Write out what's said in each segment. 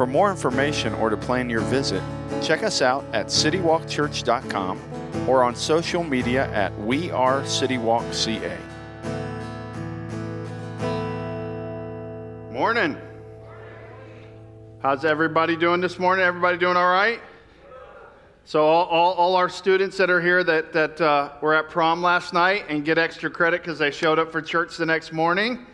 For more information or to plan your visit, check us out at citywalkchurch.com or on social media at We Are CityWalkCA. Morning. How's everybody doing this morning? Everybody doing all right? So, all, all, all our students that are here that, that uh, were at prom last night and get extra credit because they showed up for church the next morning.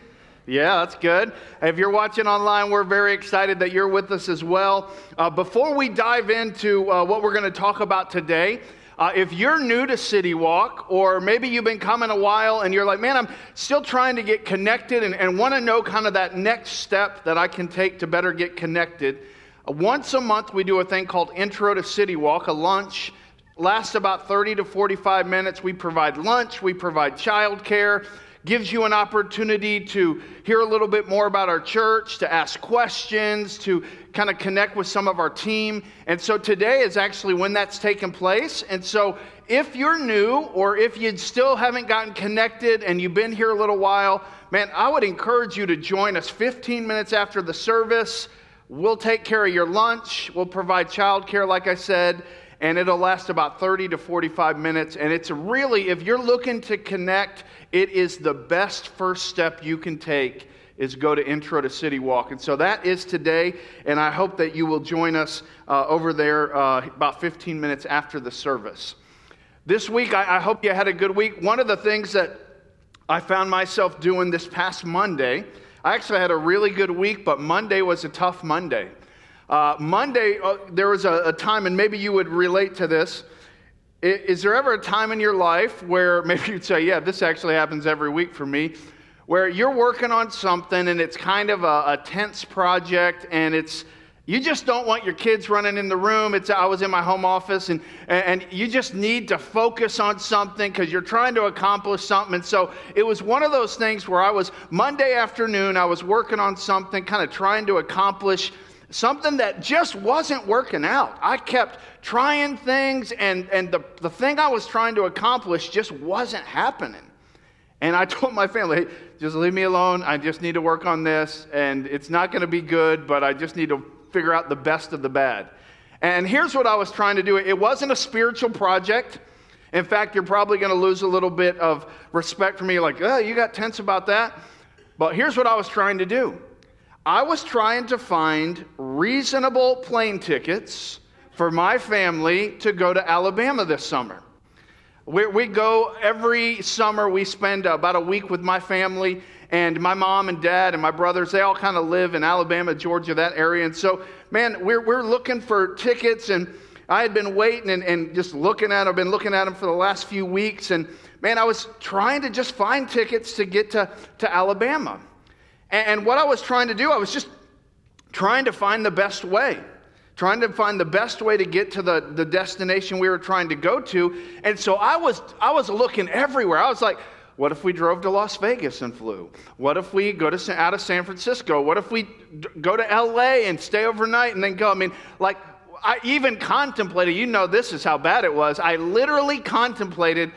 Yeah, that's good. If you're watching online, we're very excited that you're with us as well. Uh, before we dive into uh, what we're going to talk about today, uh, if you're new to City Walk, or maybe you've been coming a while and you're like, man, I'm still trying to get connected and, and want to know kind of that next step that I can take to better get connected, uh, once a month we do a thing called Intro to City Walk, a lunch. Lasts about 30 to 45 minutes. We provide lunch, we provide childcare gives you an opportunity to hear a little bit more about our church, to ask questions, to kind of connect with some of our team. And so today is actually when that's taken place. And so if you're new or if you still haven't gotten connected and you've been here a little while, man, I would encourage you to join us 15 minutes after the service. We'll take care of your lunch, we'll provide childcare, like I said and it'll last about 30 to 45 minutes. And it's really, if you're looking to connect, it is the best first step you can take is go to Intro to City Walk. And so that is today, and I hope that you will join us uh, over there uh, about 15 minutes after the service. This week, I, I hope you had a good week. One of the things that I found myself doing this past Monday, I actually had a really good week, but Monday was a tough Monday. Uh, Monday, uh, there was a, a, time, and maybe you would relate to this. Is, is there ever a time in your life where maybe you'd say, Yeah, this actually happens every week for me, where you're working on something and it's kind of a, a tense project and it's you just don't want your kids running in the room. It's, I was in my home office, and, and you just need to focus on something because you're trying to accomplish something. And so it was one of those things where I was, Monday afternoon, I was working on something, kind of trying to accomplish something that just wasn't working out. I kept trying things, and, and the, the thing I was trying to accomplish just wasn't happening. And I told my family, hey, just leave me alone. I just need to work on this, and it's not going to be good, but I just need to figure out the best of the bad. And here's what I was trying to do it wasn't a spiritual project. In fact, you're probably going to lose a little bit of respect for me, like, oh, you got tense about that. But here's what I was trying to do I was trying to find reasonable plane tickets for my family to go to Alabama this summer. We, we go every summer, we spend about a week with my family, and my mom and dad and my brothers, they all kind of live in Alabama, Georgia, that area. And so, man, we're, we're looking for tickets, and I had been waiting and, and just looking at them, I've been looking at them for the last few weeks, and man, I was trying to just find tickets to get to, to Alabama. And what I was trying to do, I was just trying to find the best way, trying to find the best way to get to the, the destination we were trying to go to. And so I was, I was looking everywhere. I was like, what if we drove to Las Vegas and flew? What if we go to out of San Francisco? What if we go to LA and stay overnight and then go? I mean, like, I even contemplated, you know, this is how bad it was. I literally contemplated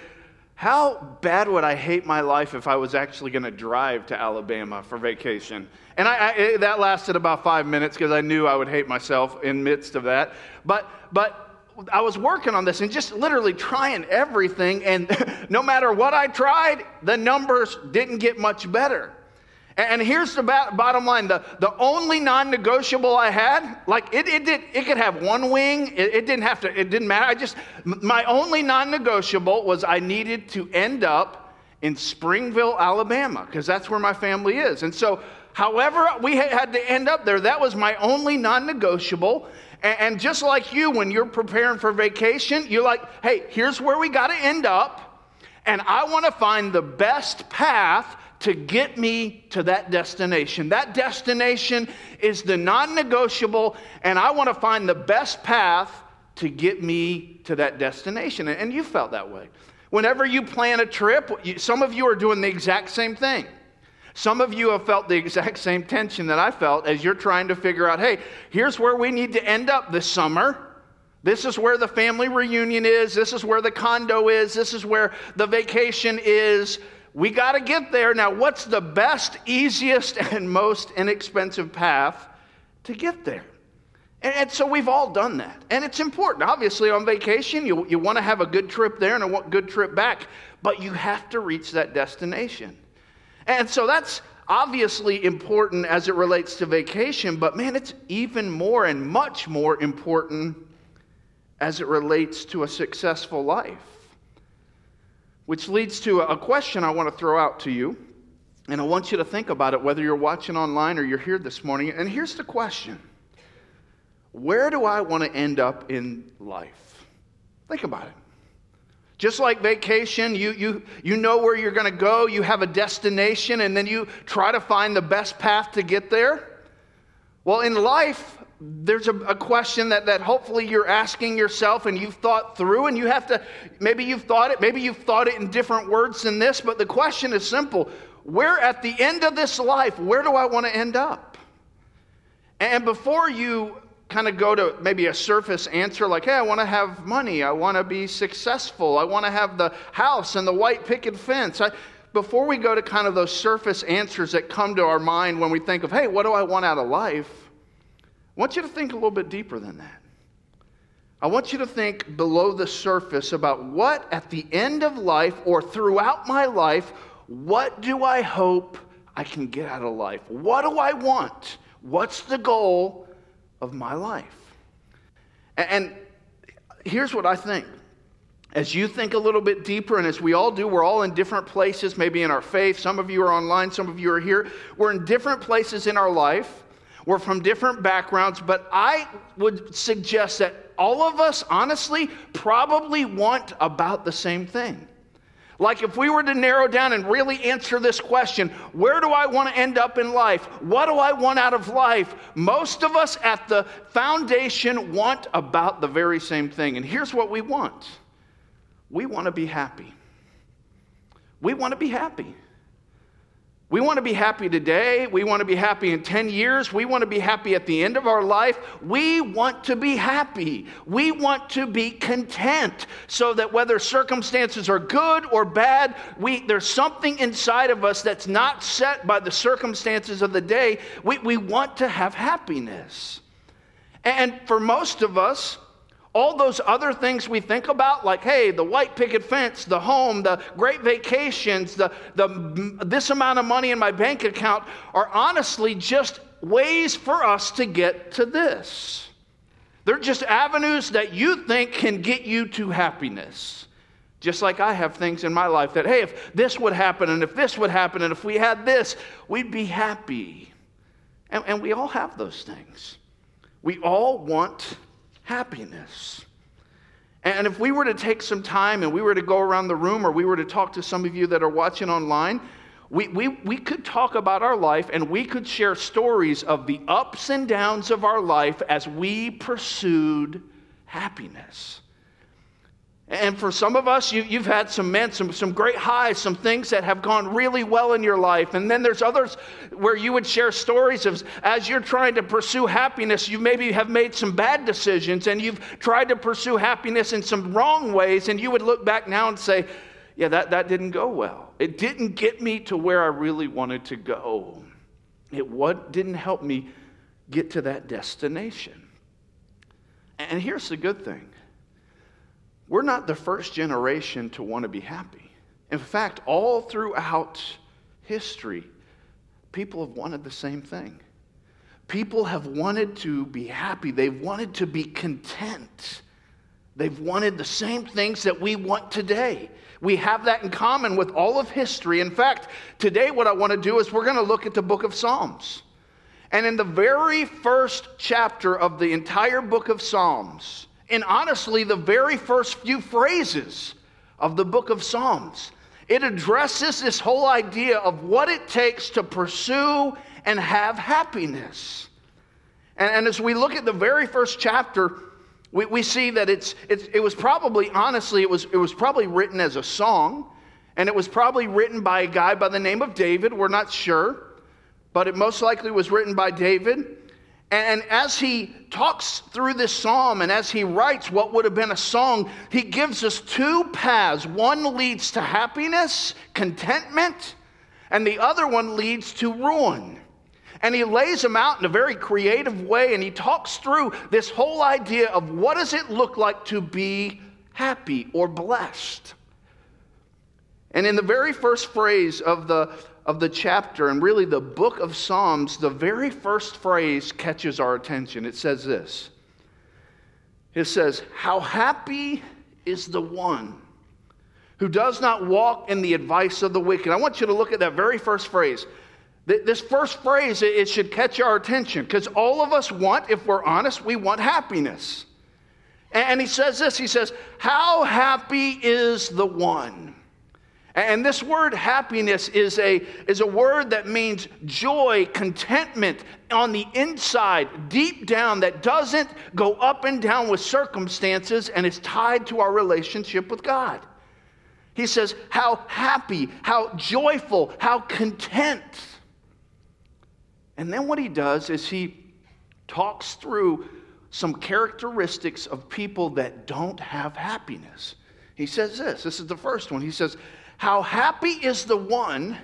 how bad would I hate my life if I was actually going to drive to Alabama for vacation? And I, I, that lasted about five minutes because I knew I would hate myself in midst of that. But, but I was working on this and just literally trying everything. And no matter what I tried, the numbers didn't get much better. And here's the bottom line the, the only non negotiable I had, like it, it, did, it could have one wing, it, it didn't have to, it didn't matter. I just, my only non negotiable was I needed to end up in Springville, Alabama, because that's where my family is. And so, however we had to end up there, that was my only non negotiable. And, and just like you, when you're preparing for vacation, you're like, hey, here's where we got to end up. And I want to find the best path to get me to that destination. That destination is the non negotiable, and I want to find the best path to get me to that destination. And you felt that way. Whenever you plan a trip, some of you are doing the exact same thing. Some of you have felt the exact same tension that I felt as you're trying to figure out hey, here's where we need to end up this summer. This is where the family reunion is. This is where the condo is. This is where the vacation is. We got to get there. Now, what's the best, easiest, and most inexpensive path to get there? And, and so we've all done that. And it's important. Obviously, on vacation, you, you want to have a good trip there and a good trip back, but you have to reach that destination. And so that's obviously important as it relates to vacation, but man, it's even more and much more important as it relates to a successful life. Which leads to a question I want to throw out to you. And I want you to think about it, whether you're watching online or you're here this morning. And here's the question Where do I want to end up in life? Think about it. Just like vacation, you, you, you know where you're going to go, you have a destination, and then you try to find the best path to get there. Well, in life, there's a, a, question that, that hopefully you're asking yourself and you've thought through, and you have to, maybe you've thought it, maybe you've thought it in different words than this, but the question is simple Where at the end of this life, where do I want to end up? And before you kind of go to maybe a surface answer like, hey, I want to have money. I want to be successful. I want to have the house and the white picket fence. I, before we go to kind of those surface answers that come to our mind when we think of, hey, what do I want out of life? I want you to think a little bit deeper than that. I want you to think below the surface about what at the end of life or throughout my life, what do I hope I can get out of life? What do I want? What's the goal? of my life. And here's what I think. As you think a little bit deeper, and as we all do, we're all in different places, maybe in our faith. Some of you are online, some of you are here. We're in different places in our life. We're from different backgrounds, but I would suggest that all of us, honestly, probably want about the same thing. Like, if we were to narrow down and really answer this question, where do I want to end up in life? What do I want out of life? Most of us at the foundation want about the very same thing. And here's what we want we want to be happy. We want to be happy. We want to be happy today. We want to be happy in 10 years. We want to be happy at the end of our life. We want to be happy. We want to be content so that whether circumstances are good or bad, we, there's something inside of us that's not set by the circumstances of the day. We, we want to have happiness. And for most of us, all those other things we think about, like, hey, the white picket fence, the home, the great vacations, the, the, this amount of money in my bank account, are honestly just ways for us to get to this. They're just avenues that you think can get you to happiness. Just like I have things in my life that, hey, if this would happen, and if this would happen, and if we had this, we'd be happy. And, and we all have those things. We all want happiness. And if we were to take some time and we were to go around the room or we were to talk to some of you that are watching online, we, we, we could talk about our life and we could share stories of the ups and downs of our life as we pursued happiness. And for some of us, you, have had some men, some, some great highs, some things that have gone really well in your life. And then there's others where you would share stories of as you're trying to pursue happiness, you maybe have made some bad decisions and you've tried to pursue happiness in some wrong ways. And you would look back now and say, yeah, that, that didn't go well. It didn't get me to where I really wanted to go. It what, didn't help me get to that destination. And here's the good thing we're not the first generation to want to be happy. In fact, all throughout history, people have wanted the same thing. People have wanted to be happy, they've wanted to be content. They've wanted the same things that we want today. We have that in common with all of history. In fact, today, what I want to do is we're going to look at the book of Psalms. And in the very first chapter of the entire book of Psalms, and honestly, the very first few phrases of the book of Psalms, it addresses this whole idea of what it takes to pursue and have happiness. And, and as we look at the very first chapter, we, we see that it's, it's, it was probably, honestly, it was, it was probably written as a song, and it was probably written by a guy by the name of David. We're not sure, but it most likely was written by David. And as he talks through this psalm and as he writes what would have been a song, he gives us two paths. One leads to happiness, contentment, and the other one leads to ruin. And he lays them out in a very creative way and he talks through this whole idea of what does it look like to be happy or blessed. And in the very first phrase of the of the chapter and really the book of Psalms, the very first phrase catches our attention. It says this It says, How happy is the one who does not walk in the advice of the wicked. I want you to look at that very first phrase. This first phrase, it should catch our attention because all of us want, if we're honest, we want happiness. And he says this He says, How happy is the one? And this word happiness is a, is a word that means joy, contentment on the inside, deep down, that doesn't go up and down with circumstances and is tied to our relationship with God. He says, How happy, how joyful, how content. And then what he does is he talks through some characteristics of people that don't have happiness. He says this this is the first one. He says, how happy is the one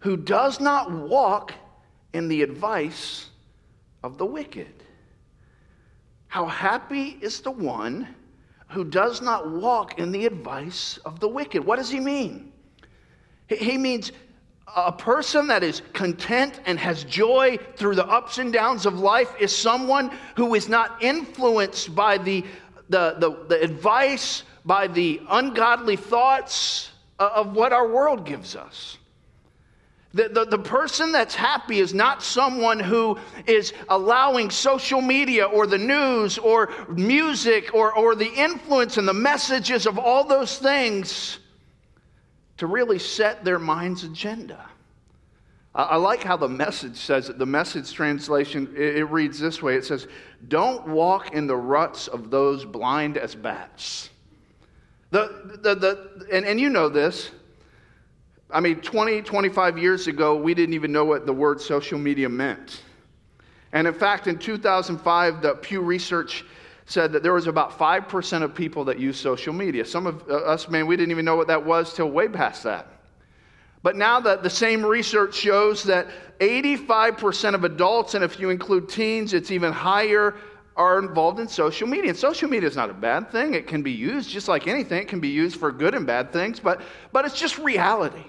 who does not walk in the advice of the wicked. How happy is the one who does not walk in the advice of the wicked. What does he mean? He means a person that is content and has joy through the ups and downs of life is someone who is not influenced by the, the, the, the advice, by the ungodly thoughts, of what our world gives us. The, the, the, person that's happy is not someone who is allowing social media or the news or music or, or the influence and the messages of all those things to really set their mind's agenda. I, I like how the message says it. The message translation, it, it reads this way it says, Don't walk in the ruts of those blind as bats. The, the, the, and, and you know this. I mean, 20, 25 years ago, we didn't even know what the word social media meant. And in fact, in 2005, the Pew Research said that there was about 5% of people that use social media. Some of uh, us, man, we didn't even know what that was till way past that. But now that the same research shows that 85% of adults, and if you include teens, it's even higher, are involved in social media. And social media is not a bad thing. It can be used just like anything. It can be used for good and bad things, but, but it's just reality.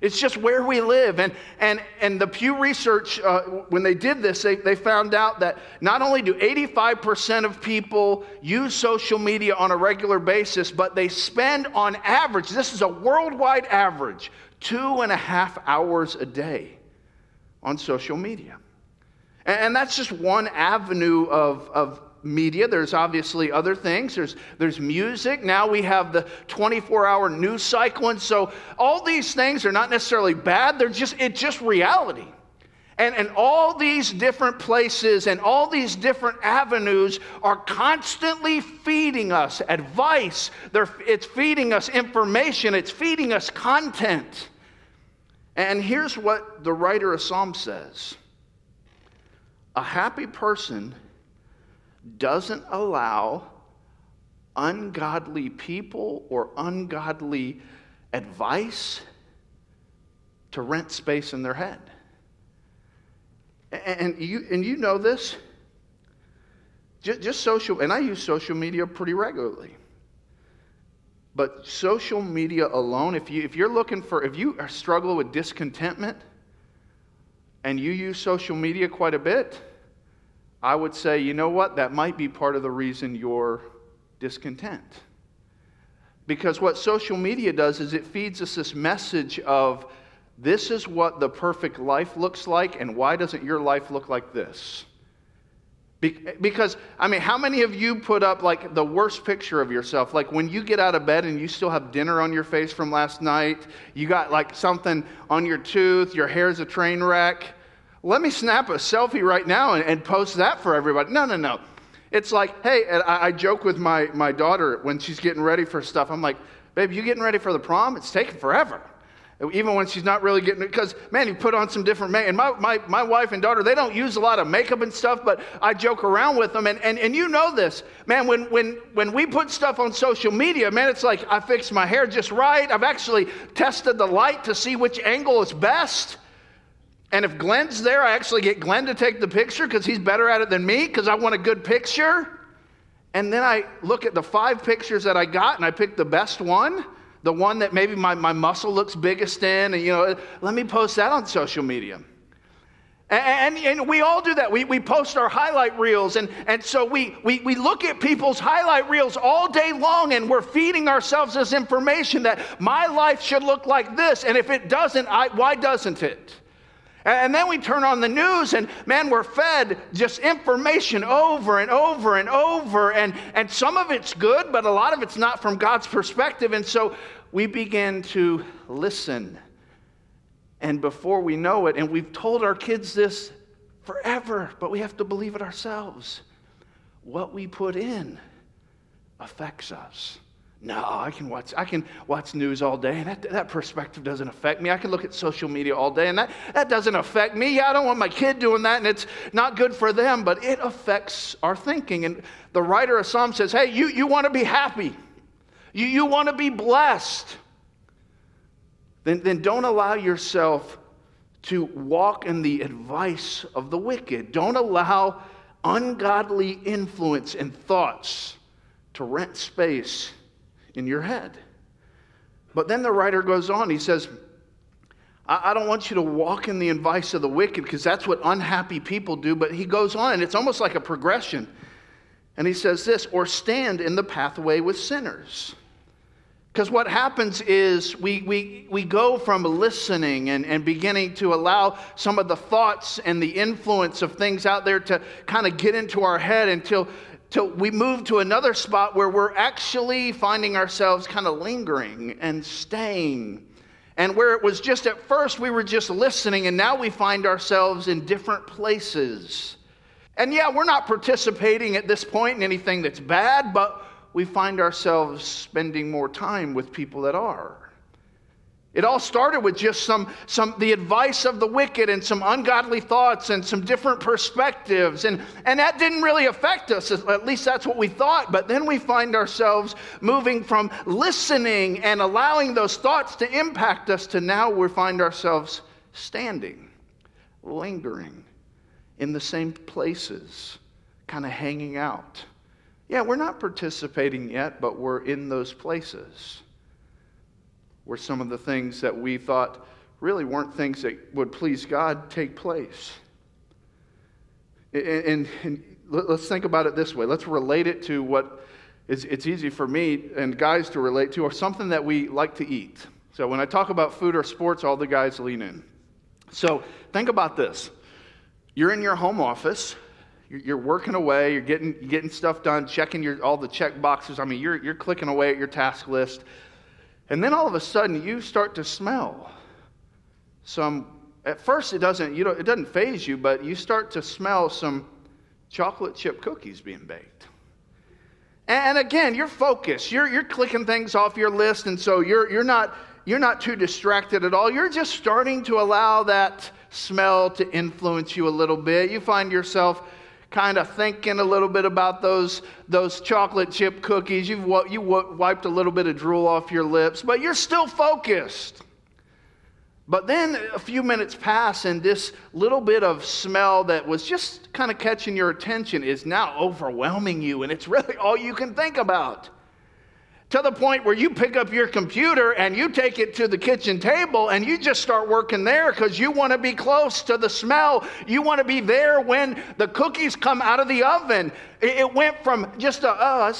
It's just where we live. And, and, and the Pew Research, uh, when they did this, they, they found out that not only do 85% of people use social media on a regular basis, but they spend on average, this is a worldwide average, two and a half hours a day on social media. And that's just one avenue of, of media. There's obviously other things. There's, there's music. Now we have the 24 hour news cycle. And so all these things are not necessarily bad, they're just, it's just reality. And, and all these different places and all these different avenues are constantly feeding us advice. They're, it's feeding us information. It's feeding us content. And here's what the writer of Psalm says a happy person doesn't allow ungodly people or ungodly advice to rent space in their head. And you, and you know this. Just, social, and I use social media pretty regularly. But social media alone, if, you, if you're looking for, if you struggle with discontentment and you use social media quite a bit, I would say, you know what? That might be part of the reason you're discontent. Because what social media does is it feeds us this message of this is what the perfect life looks like, and why doesn't your life look like this? Because, I mean, how many of you put up like the worst picture of yourself? Like when you get out of bed and you still have dinner on your face from last night, you got like something on your tooth, your hair's a train wreck. Let me snap a selfie right now and, and post that for everybody. No, no, no. It's like, hey, I, I joke with my, my daughter when she's getting ready for stuff. I'm like, babe, you getting ready for the prom? It's taking forever even when she's not really getting it because man you put on some different makeup and my, my, my wife and daughter they don't use a lot of makeup and stuff but i joke around with them and, and, and you know this man when, when, when we put stuff on social media man it's like i fixed my hair just right. I've actually tested the light to see which angle is best. And if glenn's there i actually get glenn to take the picture because he's better at it than me because i want a good picture. And then i look at the five pictures that i got and i pick the best one the one that maybe my, my muscle looks biggest in, and you know, let me post that on social media. And, and, and, we all do that. We, we post our highlight reels, and, and so we, we, we look at people's highlight reels all day long, and we're feeding ourselves this information that my life should look like this, and if it doesn't, I, why doesn't it? And then we turn on the news, and man, we're fed just information over and over and over. And, and some of it's good, but a lot of it's not from God's perspective. And so we begin to listen. And before we know it, and we've told our kids this forever, but we have to believe it ourselves. What we put in affects us. No, I can watch, I can watch news all day, and that, that perspective doesn't affect me. I can look at social media all day, and that, that doesn't affect me. Yeah, I don't want my kid doing that, and it's not good for them, but it affects our thinking. And the writer of Psalm says, Hey, you, you want to be happy, you, you want to be blessed, then, then don't allow yourself to walk in the advice of the wicked. Don't allow ungodly influence and thoughts to rent space in your head. But then the writer goes on, he says, I, don't want you to walk in the advice of the wicked because that's what unhappy people do. But he goes on, and it's almost like a progression. And he says this, or stand in the pathway with sinners. Because what happens is we, we, we go from listening and, and beginning to allow some of the thoughts and the influence of things out there to kind of get into our head until till we move to another spot where we're actually finding ourselves kind of lingering and staying. And where it was just at first we were just listening, and now we find ourselves in different places. And yeah, we're not participating at this point in anything that's bad, but we find ourselves spending more time with people that are. It all started with just some, some the advice of the wicked and some ungodly thoughts and some different perspectives. And, and that didn't really affect us, at least that's what we thought. But then we find ourselves moving from listening and allowing those thoughts to impact us to now we find ourselves standing, lingering in the same places, kind of hanging out. Yeah, we're not participating yet, but we're in those places where some of the things that we thought really weren't things that would please God take place. And, and, and let's think about it this way. Let's relate it to what is, it's easy for me and guys to relate to, or something that we like to eat. So when I talk about food or sports, all the guys lean in. So think about this. You're in your home office. You're working away. You're getting, getting stuff done, checking your, all the check boxes. I mean, you're, you're clicking away at your task list. And then all of a sudden, you start to smell some. At first, it doesn't, you know, it doesn't faze you, but you start to smell some chocolate chip cookies being baked. And again, you're focused. You're, you're clicking things off your list, and so you're, you're, not, you're not too distracted at all. You're just starting to allow that smell to influence you a little bit. You find yourself kind of thinking a little bit about those, those chocolate chip cookies. You've you wiped a little bit of drool off your lips, but you're still focused. But then a few minutes pass, and this little bit of smell that was just kind of catching your attention is now overwhelming you, and it's really all you can think about to the point where you pick up your computer and you take it to the kitchen table and you just start working there because you want to be close to the smell. You want to be there when the cookies come out of the oven. It went from just a, oh, it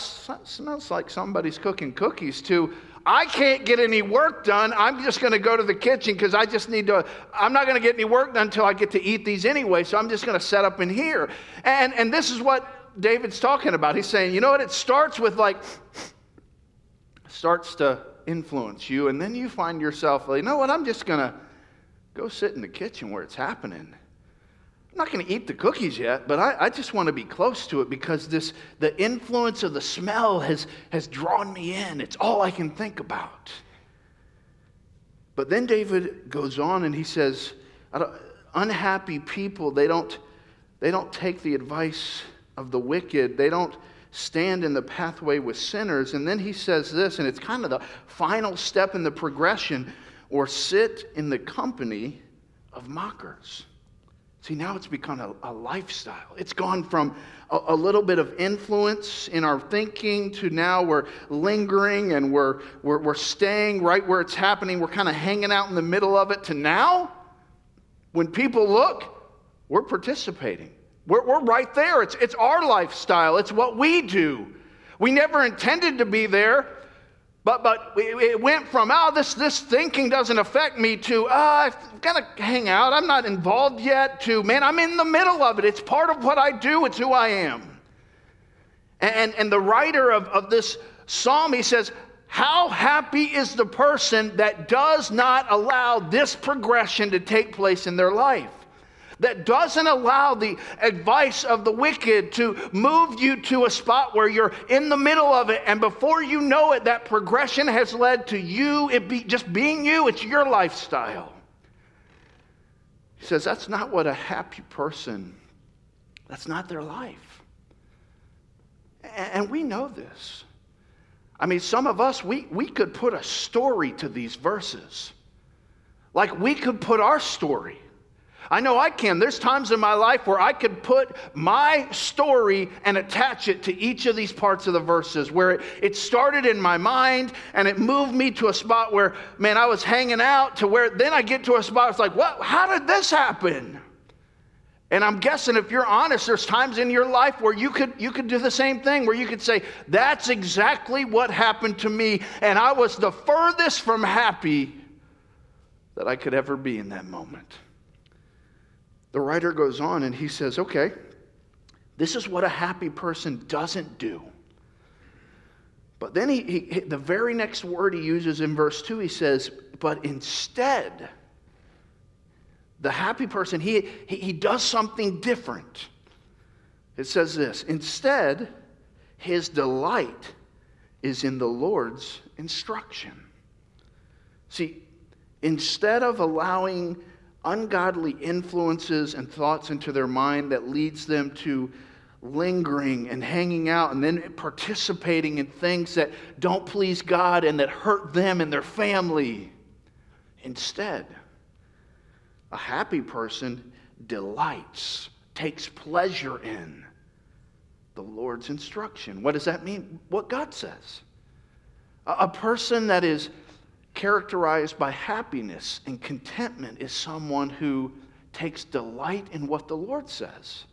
smells like somebody's cooking cookies to, I can't get any work done. I'm just going to go to the kitchen because I just need to, I'm not going to get any work done until I get to eat these anyway. So I'm just going to set up in here. And, and this is what David's talking about. He's saying, you know what? It starts with like, starts to influence you. And then you find yourself, you know what? I'm just going to go sit in the kitchen where it's happening. I'm not going to eat the cookies yet, but I, I just want to be close to it because this, the influence of the smell has, has drawn me in. It's all I can think about. But then David goes on and he says, unhappy people, they don't, they don't take the advice of the wicked. They don't stand in the pathway with sinners. And then he says this, and it's kind of the final step in the progression or sit in the company of mockers. See, now it's become a, a lifestyle. It's gone from a, a, little bit of influence in our thinking to now we're lingering and we're, we're, we're staying right where it's happening. We're kind of hanging out in the middle of it to now, when people look, we're participating. We're, we're right there. It's, it's our lifestyle, it's what we do. We never intended to be there, but, but it went from, oh, this, this thinking doesn't affect me, to, oh, I've got to hang out. I'm not involved yet, to, man, I'm in the middle of it. It's part of what I do, it's who I am. And, and the writer of, of this psalm, he says, How happy is the person that does not allow this progression to take place in their life? That doesn't allow the advice of the wicked to move you to a spot where you're in the middle of it. And before you know it, that progression has led to you it be, just being you, it's your lifestyle. He says that's not what a happy person, that's not their life. And we know this. I mean, some of us, we, we could put a story to these verses. Like we could put our story. I know I can. There's times in my life where I could put my story and attach it to each of these parts of the verses, where it, it started in my mind and it moved me to a spot where, man, I was hanging out to where then I get to a spot, it's like, what? How did this happen? And I'm guessing if you're honest, there's times in your life where you could you could do the same thing, where you could say, That's exactly what happened to me, and I was the furthest from happy that I could ever be in that moment the writer goes on and he says, okay, this is what a happy person doesn't do. But then he, he, the very next word he uses in verse 2, he says, but instead, the happy person, he, he, he does something different. It says this instead, his delight is in the Lord's instruction. See, instead of allowing ungodly influences and thoughts into their mind that leads them to lingering and hanging out and then participating in things that don't please God and that hurt them and their family. Instead, a happy person delights, takes pleasure in the Lord's instruction. What does that mean? What God says. A person that is characterized by happiness and contentment is someone who takes delight in what the Lord says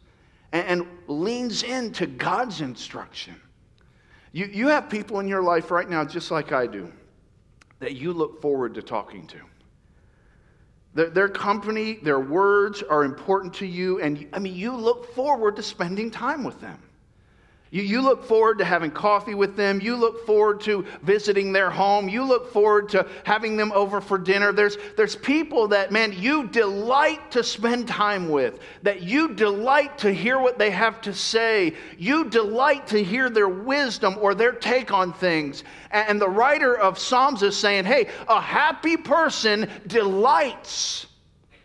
and, and leans into God's instruction. You, you have people in your life right now, just like I do, that you look forward to talking to. Their, their company, their words are important to you, and I mean, you look forward to spending time with them. You, you look forward to having coffee with them. You look forward to visiting their home. You look forward to having them over for dinner. There's, there's people that, man, you delight to spend time with, that you delight to hear what they have to say. You delight to hear their wisdom or their take on things. And the writer of Psalms is saying, hey, a happy person delights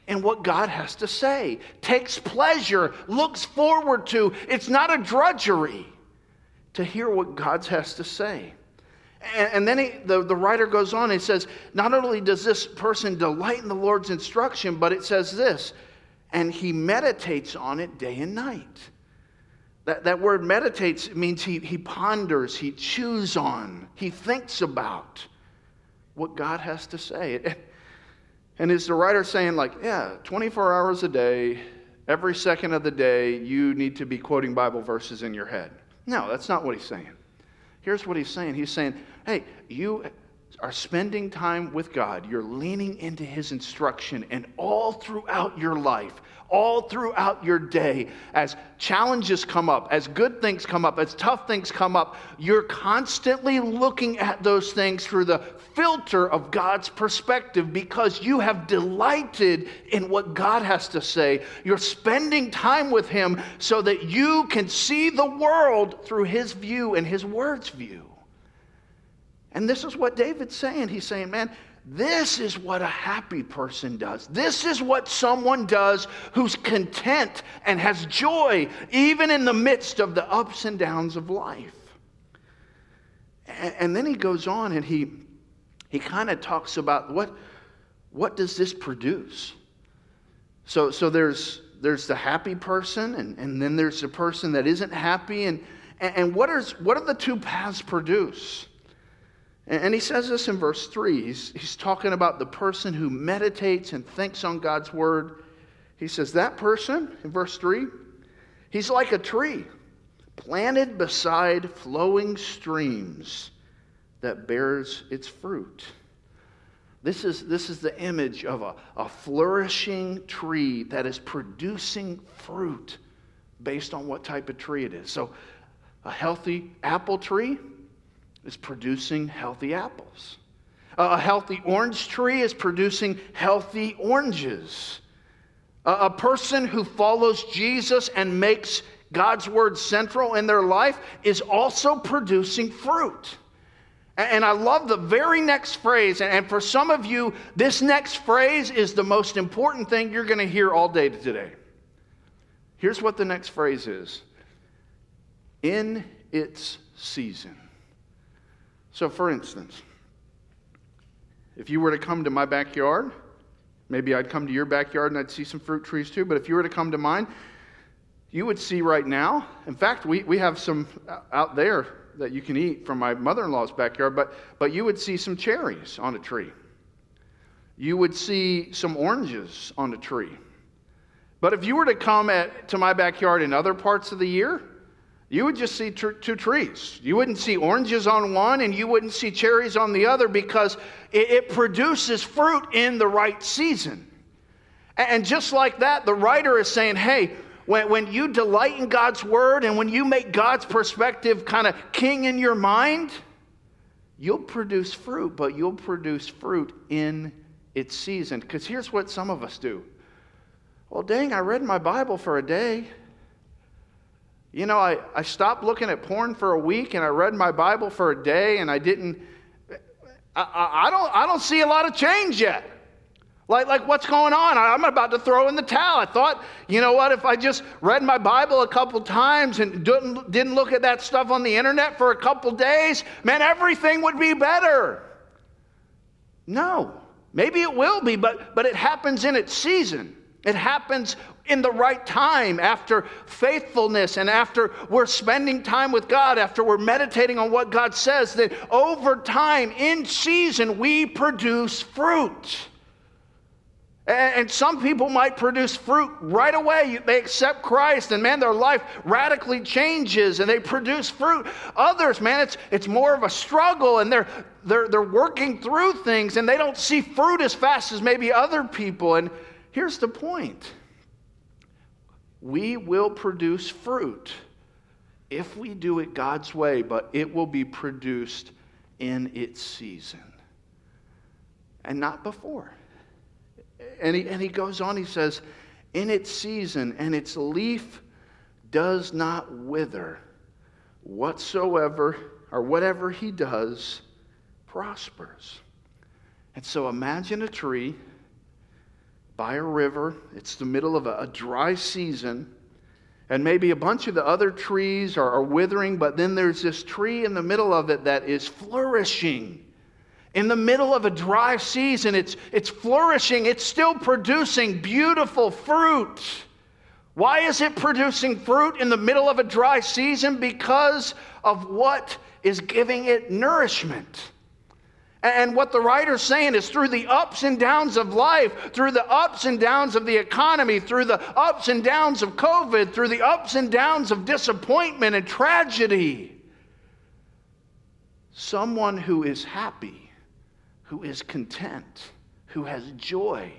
in what God has to say, takes pleasure, looks forward to. It's not a drudgery to hear what God has to say. And, then he, the, the writer goes on and says, not only does this person delight in the Lord's instruction, but it says this, and he meditates on it day and night. That, that word meditates means he, he ponders, he chews on, he thinks about what God has to say. And is the writer saying, like, yeah, 24 hours a day, every second of the day, you need to be quoting Bible verses in your head? No, that's not what he's saying. Here's what he's saying He's saying, hey, you are spending time with God, you're leaning into His instruction, and all throughout your life, all throughout your day, as challenges come up, as good things come up, as tough things come up, you're constantly looking at those things through the filter of God's perspective because you have delighted in what God has to say. You're spending time with Him so that you can see the world through His view and His word's view. And this is what David's saying. He's saying, man, this is what a happy person does. This is what someone does who's content and has joy, even in the midst of the ups and downs of life. And, then he goes on and he, he kind of talks about what, what does this produce? So, so there's, there's the happy person, and, and then there's the person that isn't happy. And, and, and what, is, what do the two paths produce? And he says this in verse 3. He's, he's talking about the person who meditates and thinks on God's word. He says, That person, in verse 3, he's like a tree planted beside flowing streams that bears its fruit. This is, this is the image of a, a flourishing tree that is producing fruit based on what type of tree it is. So, a healthy apple tree is producing healthy apples. A healthy orange tree is producing healthy oranges. A person who follows Jesus and makes God's word central in their life is also producing fruit. And I love the very next phrase. And for some of you, this next phrase is the most important thing you're going to hear all day today. Here's what the next phrase is in its season. So, for instance, if you were to come to my backyard, maybe I'd come to your backyard and I'd see some fruit trees too, but if you were to come to mine, you would see right now, in fact, we, we have some out there that you can eat from my mother in law's backyard, but, but you would see some cherries on a tree. You would see some oranges on a tree. But if you were to come at, to my backyard in other parts of the year, you would just see two trees. You wouldn't see oranges on one and you wouldn't see cherries on the other because it, it produces fruit in the right season. And just like that, the writer is saying, hey, when, when you delight in God's word and when you make God's perspective kind of king in your mind, you'll produce fruit, but you'll produce fruit in its season. Because here's what some of us do. Well, dang, I read my Bible for a day. You know, I, I stopped looking at porn for a week and I read my Bible for a day and I didn't, I, I, don't, I don't see a lot of change yet. Like, like, what's going on? I'm about to throw in the towel. I thought, you know what, if I just read my Bible a couple times and didn't, didn't look at that stuff on the internet for a couple days, man, everything would be better. No. Maybe it will be, but, but it happens in its season. It happens in the right time after faithfulness and after we're spending time with God, after we're meditating on what God says, that over time, in season, we produce fruit. And some people might produce fruit right away. They accept Christ, and man, their life radically changes and they produce fruit. Others, man, it's, it's more of a struggle and they're, they're, they're working through things and they don't see fruit as fast as maybe other people. And here's the point we will produce fruit if we do it God's way, but it will be produced in its season and not before. And he, and he goes on, he says, in its season, and its leaf does not wither. Whatsoever or whatever he does prospers. And so imagine a tree by a river. It's the middle of a, a dry season. And maybe a bunch of the other trees are, are withering, but then there's this tree in the middle of it that is flourishing. In the middle of a dry season, it's, it's flourishing, it's still producing beautiful fruit. Why is it producing fruit in the middle of a dry season? Because of what is giving it nourishment. And what the writer's saying is through the ups and downs of life, through the ups and downs of the economy, through the ups and downs of COVID, through the ups and downs of disappointment and tragedy, someone who is happy who is content, who has joy,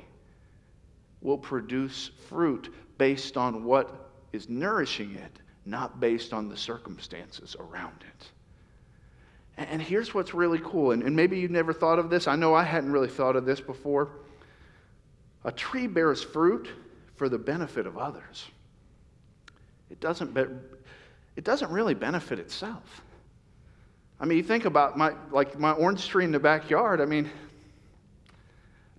will produce fruit based on what is nourishing it, not based on the circumstances around it. And here's what's really cool, and maybe you've never thought of this. I know I hadn't really thought of this before. A tree bears fruit for the benefit of others. It doesn't, be, it doesn't really benefit itself. I mean, you think about my, like my orange tree in the backyard. I mean,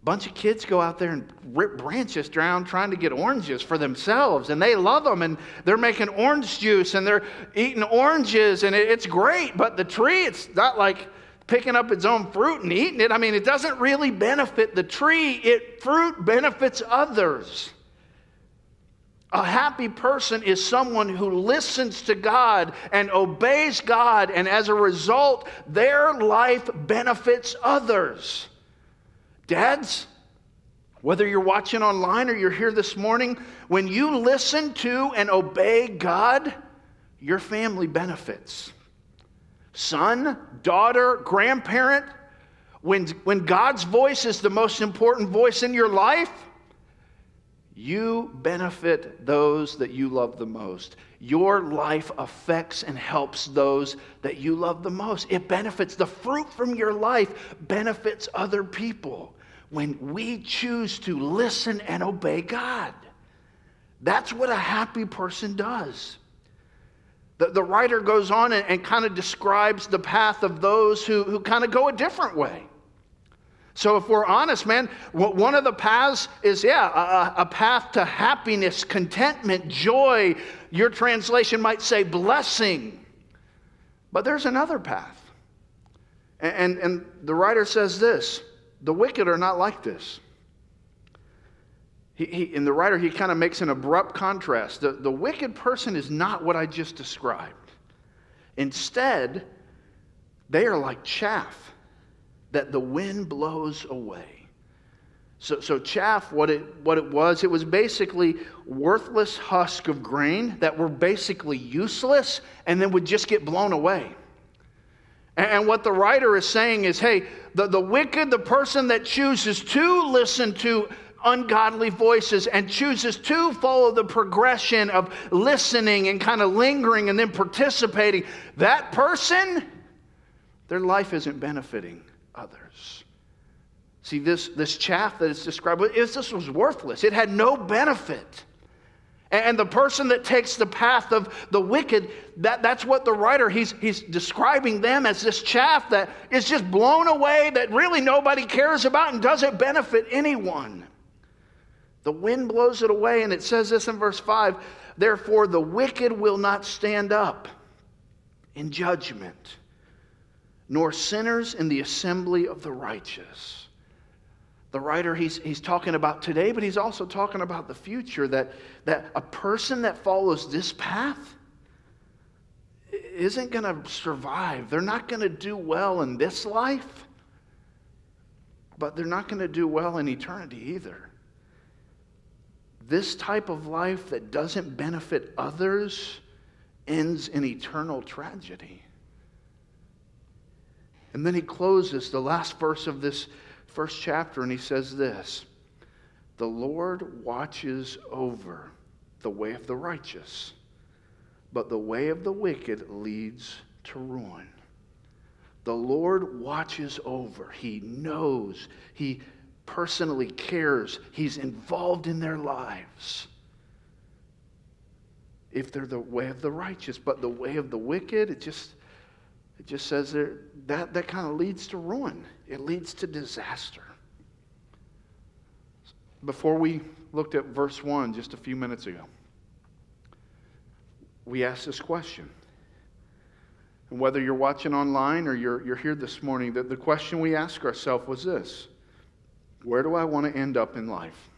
bunch of kids go out there and rip branches down trying to get oranges for themselves, and they love them, and they're making orange juice, and they're eating oranges, and it's great. But the tree, it's not like picking up its own fruit and eating it. I mean, it doesn't really benefit the tree. It fruit benefits others. A happy person is someone who listens to God and obeys God, and as a result, their life benefits others. Dads, whether you're watching online or you're here this morning, when you listen to and obey God, your family benefits. Son, daughter, grandparent, when, when God's voice is the most important voice in your life, you benefit those that you love the most. Your life affects and helps those that you love the most. It benefits, the fruit from your life benefits other people when we choose to listen and obey God. That's what a happy person does. The, the writer goes on and, and kind of describes the path of those who, who kind of go a different way. So, if we're honest, man, one of the paths is, yeah, a, a, path to happiness, contentment, joy. Your translation might say blessing. But there's another path. And, and, and the writer says this the wicked are not like this. He, he, in the writer, he kind of makes an abrupt contrast. The, the wicked person is not what I just described. Instead, they are like chaff that the wind blows away. So, so chaff, what it, what it was, it was basically worthless husk of grain that were basically useless and then would just get blown away. And, and what the writer is saying is hey, the, the wicked, the person that chooses to listen to ungodly voices and chooses to follow the progression of listening and kind of lingering and then participating, that person, their life isn't benefiting. See, this, this chaff that is described, this was worthless. It had no benefit. And the person that takes the path of the wicked, that, that's what the writer, he's, he's describing them as this chaff that is just blown away, that really nobody cares about and doesn't benefit anyone. The wind blows it away, and it says this in verse 5 Therefore, the wicked will not stand up in judgment nor sinners in the assembly of the righteous. The writer, he's, he's talking about today, but he's also talking about the future that, that a person that follows this path isn't going to survive. They're not going to do well in this life, but they're not going to do well in eternity either. This type of life that doesn't benefit others ends in eternal tragedy. And then he closes the last verse of this first chapter and he says this The Lord watches over the way of the righteous, but the way of the wicked leads to ruin. The Lord watches over, He knows, He personally cares, He's involved in their lives. If they're the way of the righteous, but the way of the wicked, it just it just says that, that kind of leads to ruin, it leads to disaster. Before we looked at verse 1 just a few minutes ago, we asked this question. And whether you're watching online or you're, you're here this morning, the, the question we ask ourselves was this Where do I want to end up in life?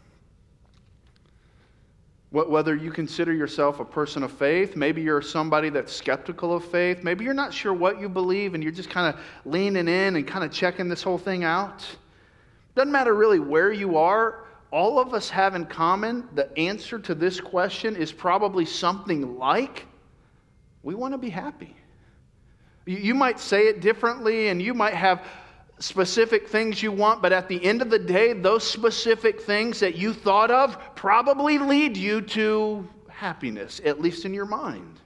Whether you consider yourself a person of faith, maybe you're somebody that's skeptical of faith, maybe you're not sure what you believe and you're just kind of leaning in and kind of checking this whole thing out. Doesn't matter really where you are, all of us have in common the answer to this question is probably something like we want to be happy. You might say it differently and you might have specific things you want, but at the end of the day, those specific things that you thought of probably lead you to happiness, at least in your mind.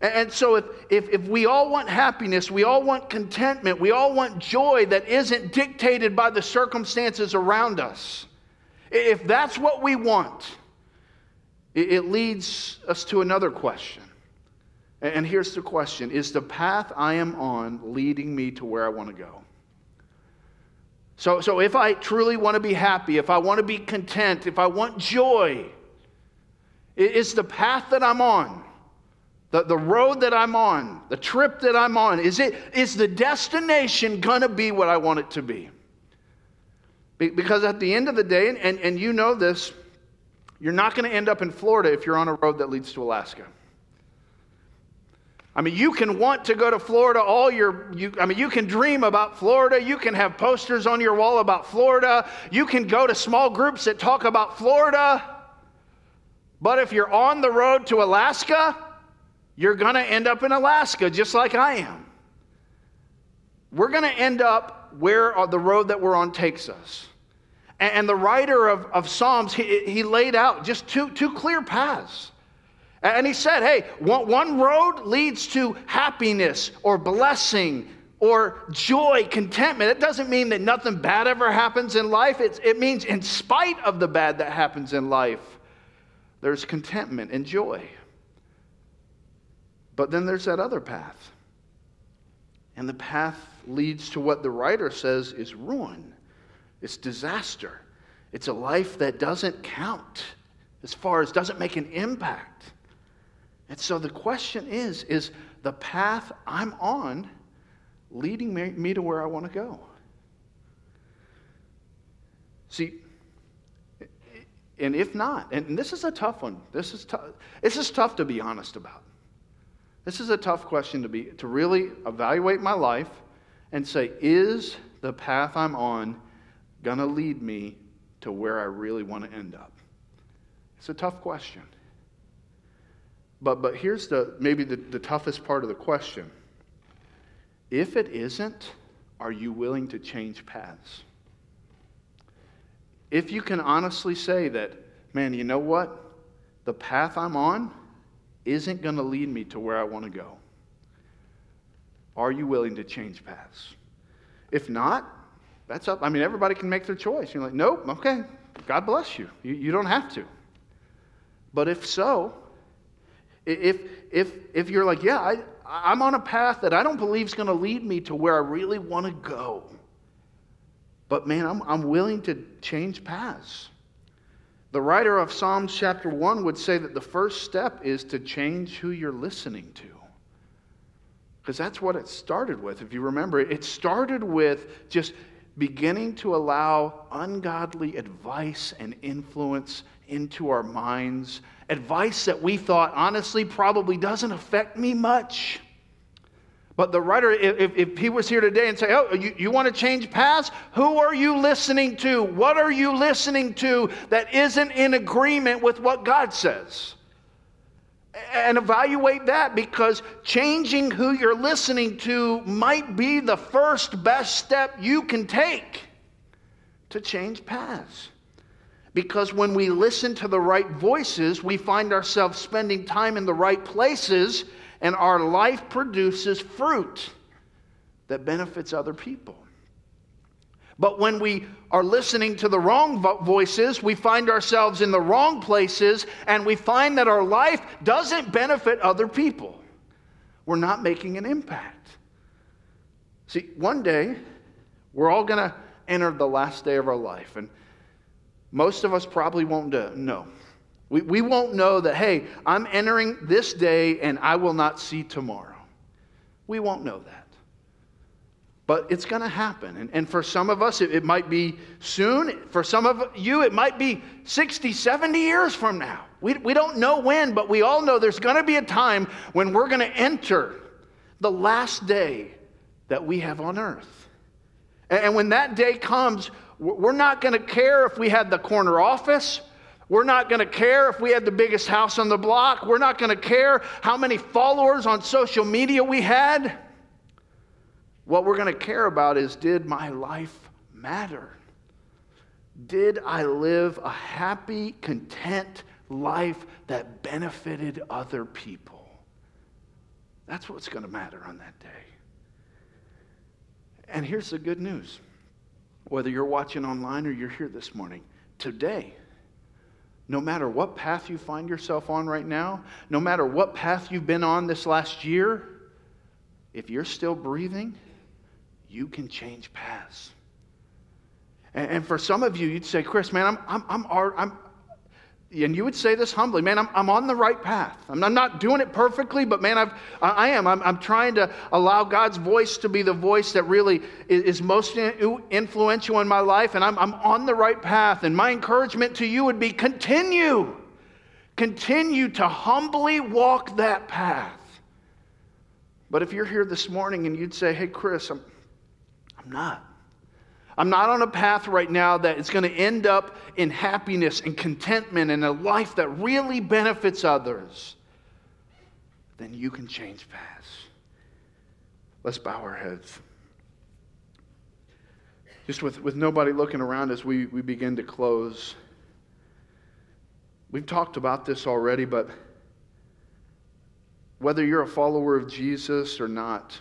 And so, if, if, if, we all want happiness, we all want contentment, we all want joy that isn't dictated by the circumstances around us, if that's what we want, it, it leads us to another question. And here's the question Is the path I am on leading me to where I want to go? So, so if I truly want to be happy, if I want to be content, if I want joy, is the path that I'm on, the, the road that I'm on, the trip that I'm on, is, it, is the destination going to be what I want it to be? Because at the end of the day, and, and you know this, you're not going to end up in Florida if you're on a road that leads to Alaska. I mean, you can want to go to Florida all your, you, I mean, you can dream about Florida. You can have posters on your wall about Florida. You can go to small groups that talk about Florida. But if you're on the road to Alaska, you're going to end up in Alaska just like I am. We're going to end up where uh, the road that we're on takes us. And the writer of, of Psalms, he, he laid out just two, two clear paths. And he said, hey, one, road leads to happiness or blessing or joy, contentment. It doesn't mean that nothing bad ever happens in life. It's, it means, in spite of the bad that happens in life, there's contentment and joy. But then there's that other path. And the path leads to what the writer says is ruin, it's disaster. It's a life that doesn't count as far as doesn't make an impact. And so the question is is the path I'm on leading me, to where I want to go? See, and if not, and this is a tough one. This is tough. This is tough to be honest about. This is a tough question to be to really evaluate my life and say, is the path I'm on to lead me to where I really want to end up? It's a tough question. But, but here's the, maybe the, the toughest part of the question. If it isn't, are you willing to change paths? If you can honestly say that, man, you know what? The path I'm on isn't going to lead me to where I want to go. Are you willing to change paths? If not, that's up. I mean, everybody can make their choice. You're like, nope, okay, God bless you. You, you don't have to. But if so, if, if, if you're like, yeah, I, I'm on a path that I don't believe is going to lead me to where I really want to go, but man, I'm, I'm willing to change paths. The writer of Psalms chapter 1 would say that the first step is to change who you're listening to. Because that's what it started with. If you remember, it started with just beginning to allow ungodly advice and influence into our minds advice that we thought, honestly, probably doesn't affect me much. But the writer, if, if he was here today and say, Oh, you, you want to change paths? Who are you listening to? What are you listening to that isn't in agreement with what God says? And evaluate that because changing who you're listening to might be the first best step you can take to change paths. Because when we listen to the right voices, we find ourselves spending time in the right places, and our life produces fruit that benefits other people. But when we are listening to the wrong voices, we find ourselves in the wrong places, and we find that our life doesn't benefit other people. We're not making an impact. See, one day, we're all going to enter the last day of our life. And most of us probably won't know. We, we won't know that, hey, I'm entering this day and I will not see tomorrow. We won't know that. But it's going to happen. And, and for some of us, it, it might be soon. For some of you, it might be 60, 70 years from now. We, we don't know when, but we all know there's going to be a time when we're going to enter the last day that we have on earth. And, and when that day comes, we're not going to care if we had the corner office. We're not going to care if we had the biggest house on the block. We're not going to care how many followers on social media we had. What we're going to care about is did my life matter? Did I live a happy, content life that benefited other people? That's what's going to matter on that day. And here's the good news whether you're watching online or you're here this morning, today, no matter what path you find yourself on right now, no matter what path you've been on this last year, if you're still breathing, you can change paths. And, for some of you, you'd say, Chris, man, I'm, I'm, I'm, I'm, and you would say this humbly, man, I'm, I'm on the right path. I'm, I'm not doing it perfectly, but man, I've, I am. I'm, I'm trying to allow God's voice to be the voice that really is, is most influential in my life, and I'm, I'm on the right path. And my encouragement to you would be continue. Continue to humbly walk that path. But if you're here this morning and you'd say, hey, Chris, I'm, I'm not. I'm not on a path right now that is going to end up in happiness and contentment and a life that really benefits others. Then you can change paths. Let's bow our heads. Just with, with nobody looking around as we, we begin to close. We've talked about this already, but whether you're a follower of Jesus or not,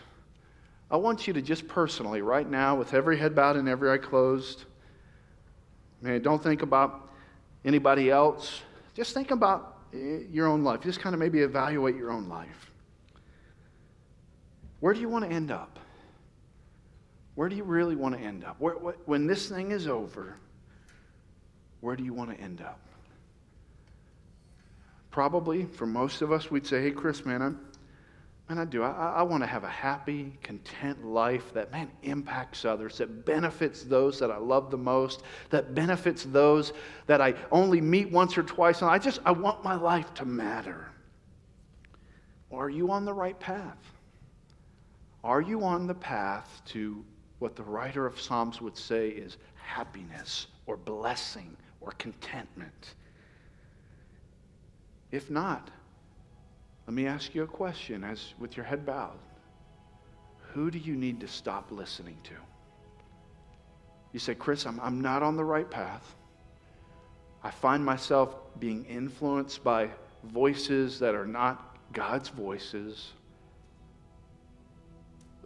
I want you to just personally, right now, with every head bowed and every eye closed, man, don't think about anybody else. Just think about eh, your own life. Just kind of maybe evaluate your own life. Where do you want to end up? Where do you really want to end up? Where, when this thing is over, where do you want to end up? Probably for most of us, we'd say, hey, Chris, man, I'm, and I do. I, I want to have a happy, content life that, man, impacts others, that benefits those that I love the most, that benefits those that I only meet once or twice. And I just, I want my life to matter. Are you on the right path? Are you on the path to what the writer of Psalms would say is happiness or blessing or contentment? If not, let me ask you a question as with your head bowed. Who do you need to stop listening to? You say, Chris, I'm, I'm not on the right path. I find myself being influenced by voices that are not God's voices.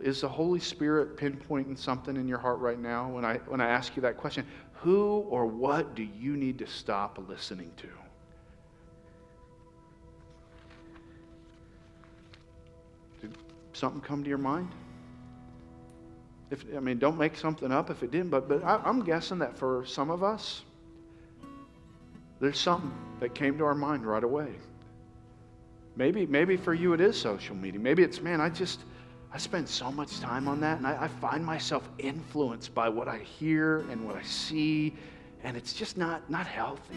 Is the Holy Spirit pinpointing something in your heart right now when I, when I ask you that question? Who or what do you need to stop listening to? Something come to your mind? If, I mean, don't make something up if it didn't, but, but I, I'm guessing that for some of us, there's something that came to our mind right away. Maybe, maybe for you it is social media. Maybe it's, man, I just, I spend so much time on that and I, I find myself influenced by what I hear and what I see, and it's just not, not healthy.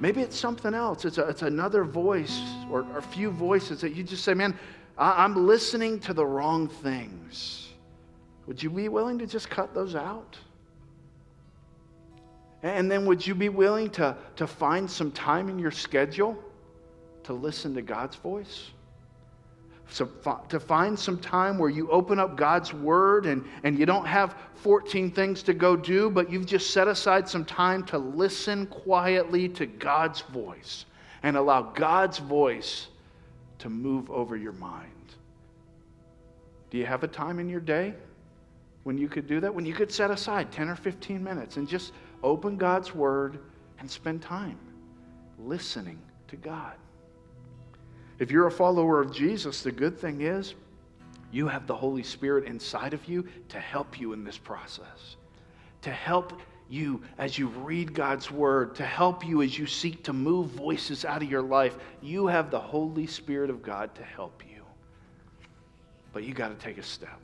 Maybe it's something else. It's, a, it's another voice or a few voices that you just say, man, I'm listening to the wrong things. Would you be willing to just cut those out? And then would you be willing to, to find some time in your schedule to listen to God's voice? So, to find some time where you open up God's Word and, and you don't have 14 things to go do, but you've just set aside some time to listen quietly to God's voice and allow God's voice to move over your mind. Do you have a time in your day when you could do that? When you could set aside 10 or 15 minutes and just open God's Word and spend time listening to God. If you're a follower of Jesus, the good thing is you have the Holy Spirit inside of you to help you in this process, to help you as you read God's Word, to help you as you seek to move voices out of your life. You have the Holy Spirit of God to help you. But you got to take a step.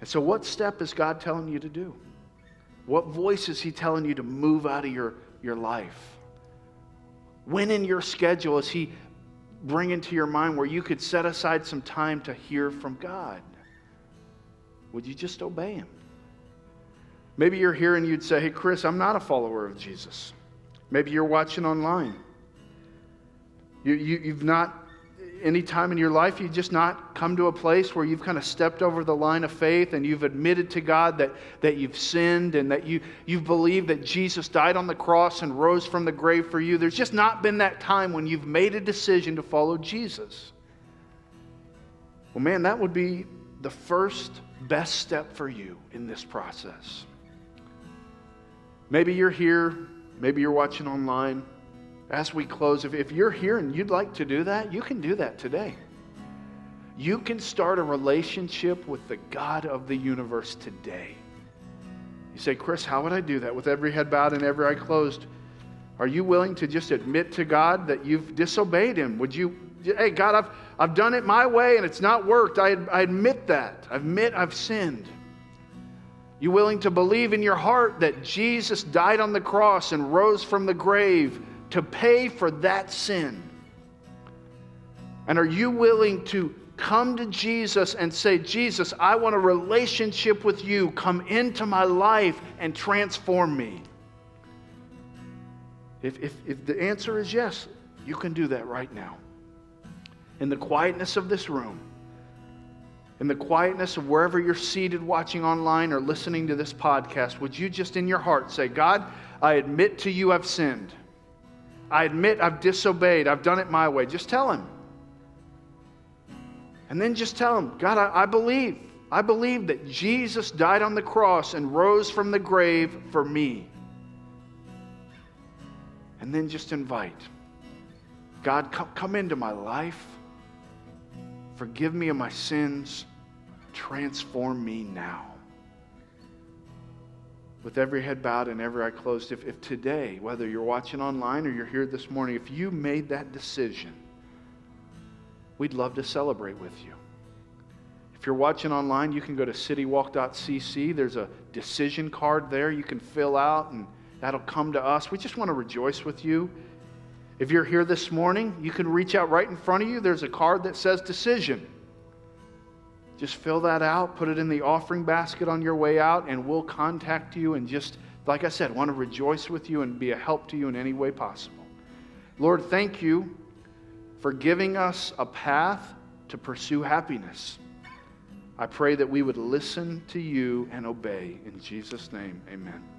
And so, what step is God telling you to do? What voice is He telling you to move out of your, your life? When in your schedule is He bringing to your mind where you could set aside some time to hear from God? Would you just obey Him? Maybe you're here and you'd say, Hey, Chris, I'm not a follower of Jesus. Maybe you're watching online. You, you, you've not any time in your life you've just not come to a place where you've kind of stepped over the line of faith and you've admitted to God that, that you've sinned and that you, you've believed that Jesus died on the cross and rose from the grave for you? There's just not been that time when you've made a decision to follow Jesus. Well, man, that would be the first best step for you in this process. Maybe you're here, maybe you're watching online as we close, if, if you're here and you'd like to do that, you can do that today. You can start a relationship with the God of the universe today. You say, Chris, how would I do that? With every head bowed and every eye closed, are you willing to just admit to God that you've disobeyed Him? Would you, hey, God, I've, I've done it my way and it's not worked. I, I admit that. I admit I've sinned. You willing to believe in your heart that Jesus died on the cross and rose from the grave to pay for that sin? And are you willing to come to Jesus and say, Jesus, I want a relationship with you. Come into my life and transform me? If, if, if the answer is yes, you can do that right now. In the quietness of this room, in the quietness of wherever you're seated watching online or listening to this podcast, would you just in your heart say, God, I admit to you I've sinned. I admit I've disobeyed. I've done it my way. Just tell him. And then just tell him, God, I, I, believe. I believe that Jesus died on the cross and rose from the grave for me. And then just invite God, come, come into my life. Forgive me of my sins. Transform me now with every head bowed and every eye closed, if, if today, whether you're watching online or you're here this morning, if you made that decision, we'd love to celebrate with you. If you're watching online, you can go to citywalk.cc. There's a decision card there you can fill out, and that'll come to us. We just want to rejoice with you. If you're here this morning, you can reach out right in front of you. There's a card that says decision. Just fill that out, put it in the offering basket on your way out, and we'll contact you and just, like I said, want to rejoice with you and be a help to you in any way possible. Lord, thank you for giving us a path to pursue happiness. I pray that we would listen to you and obey. In Jesus' name, amen.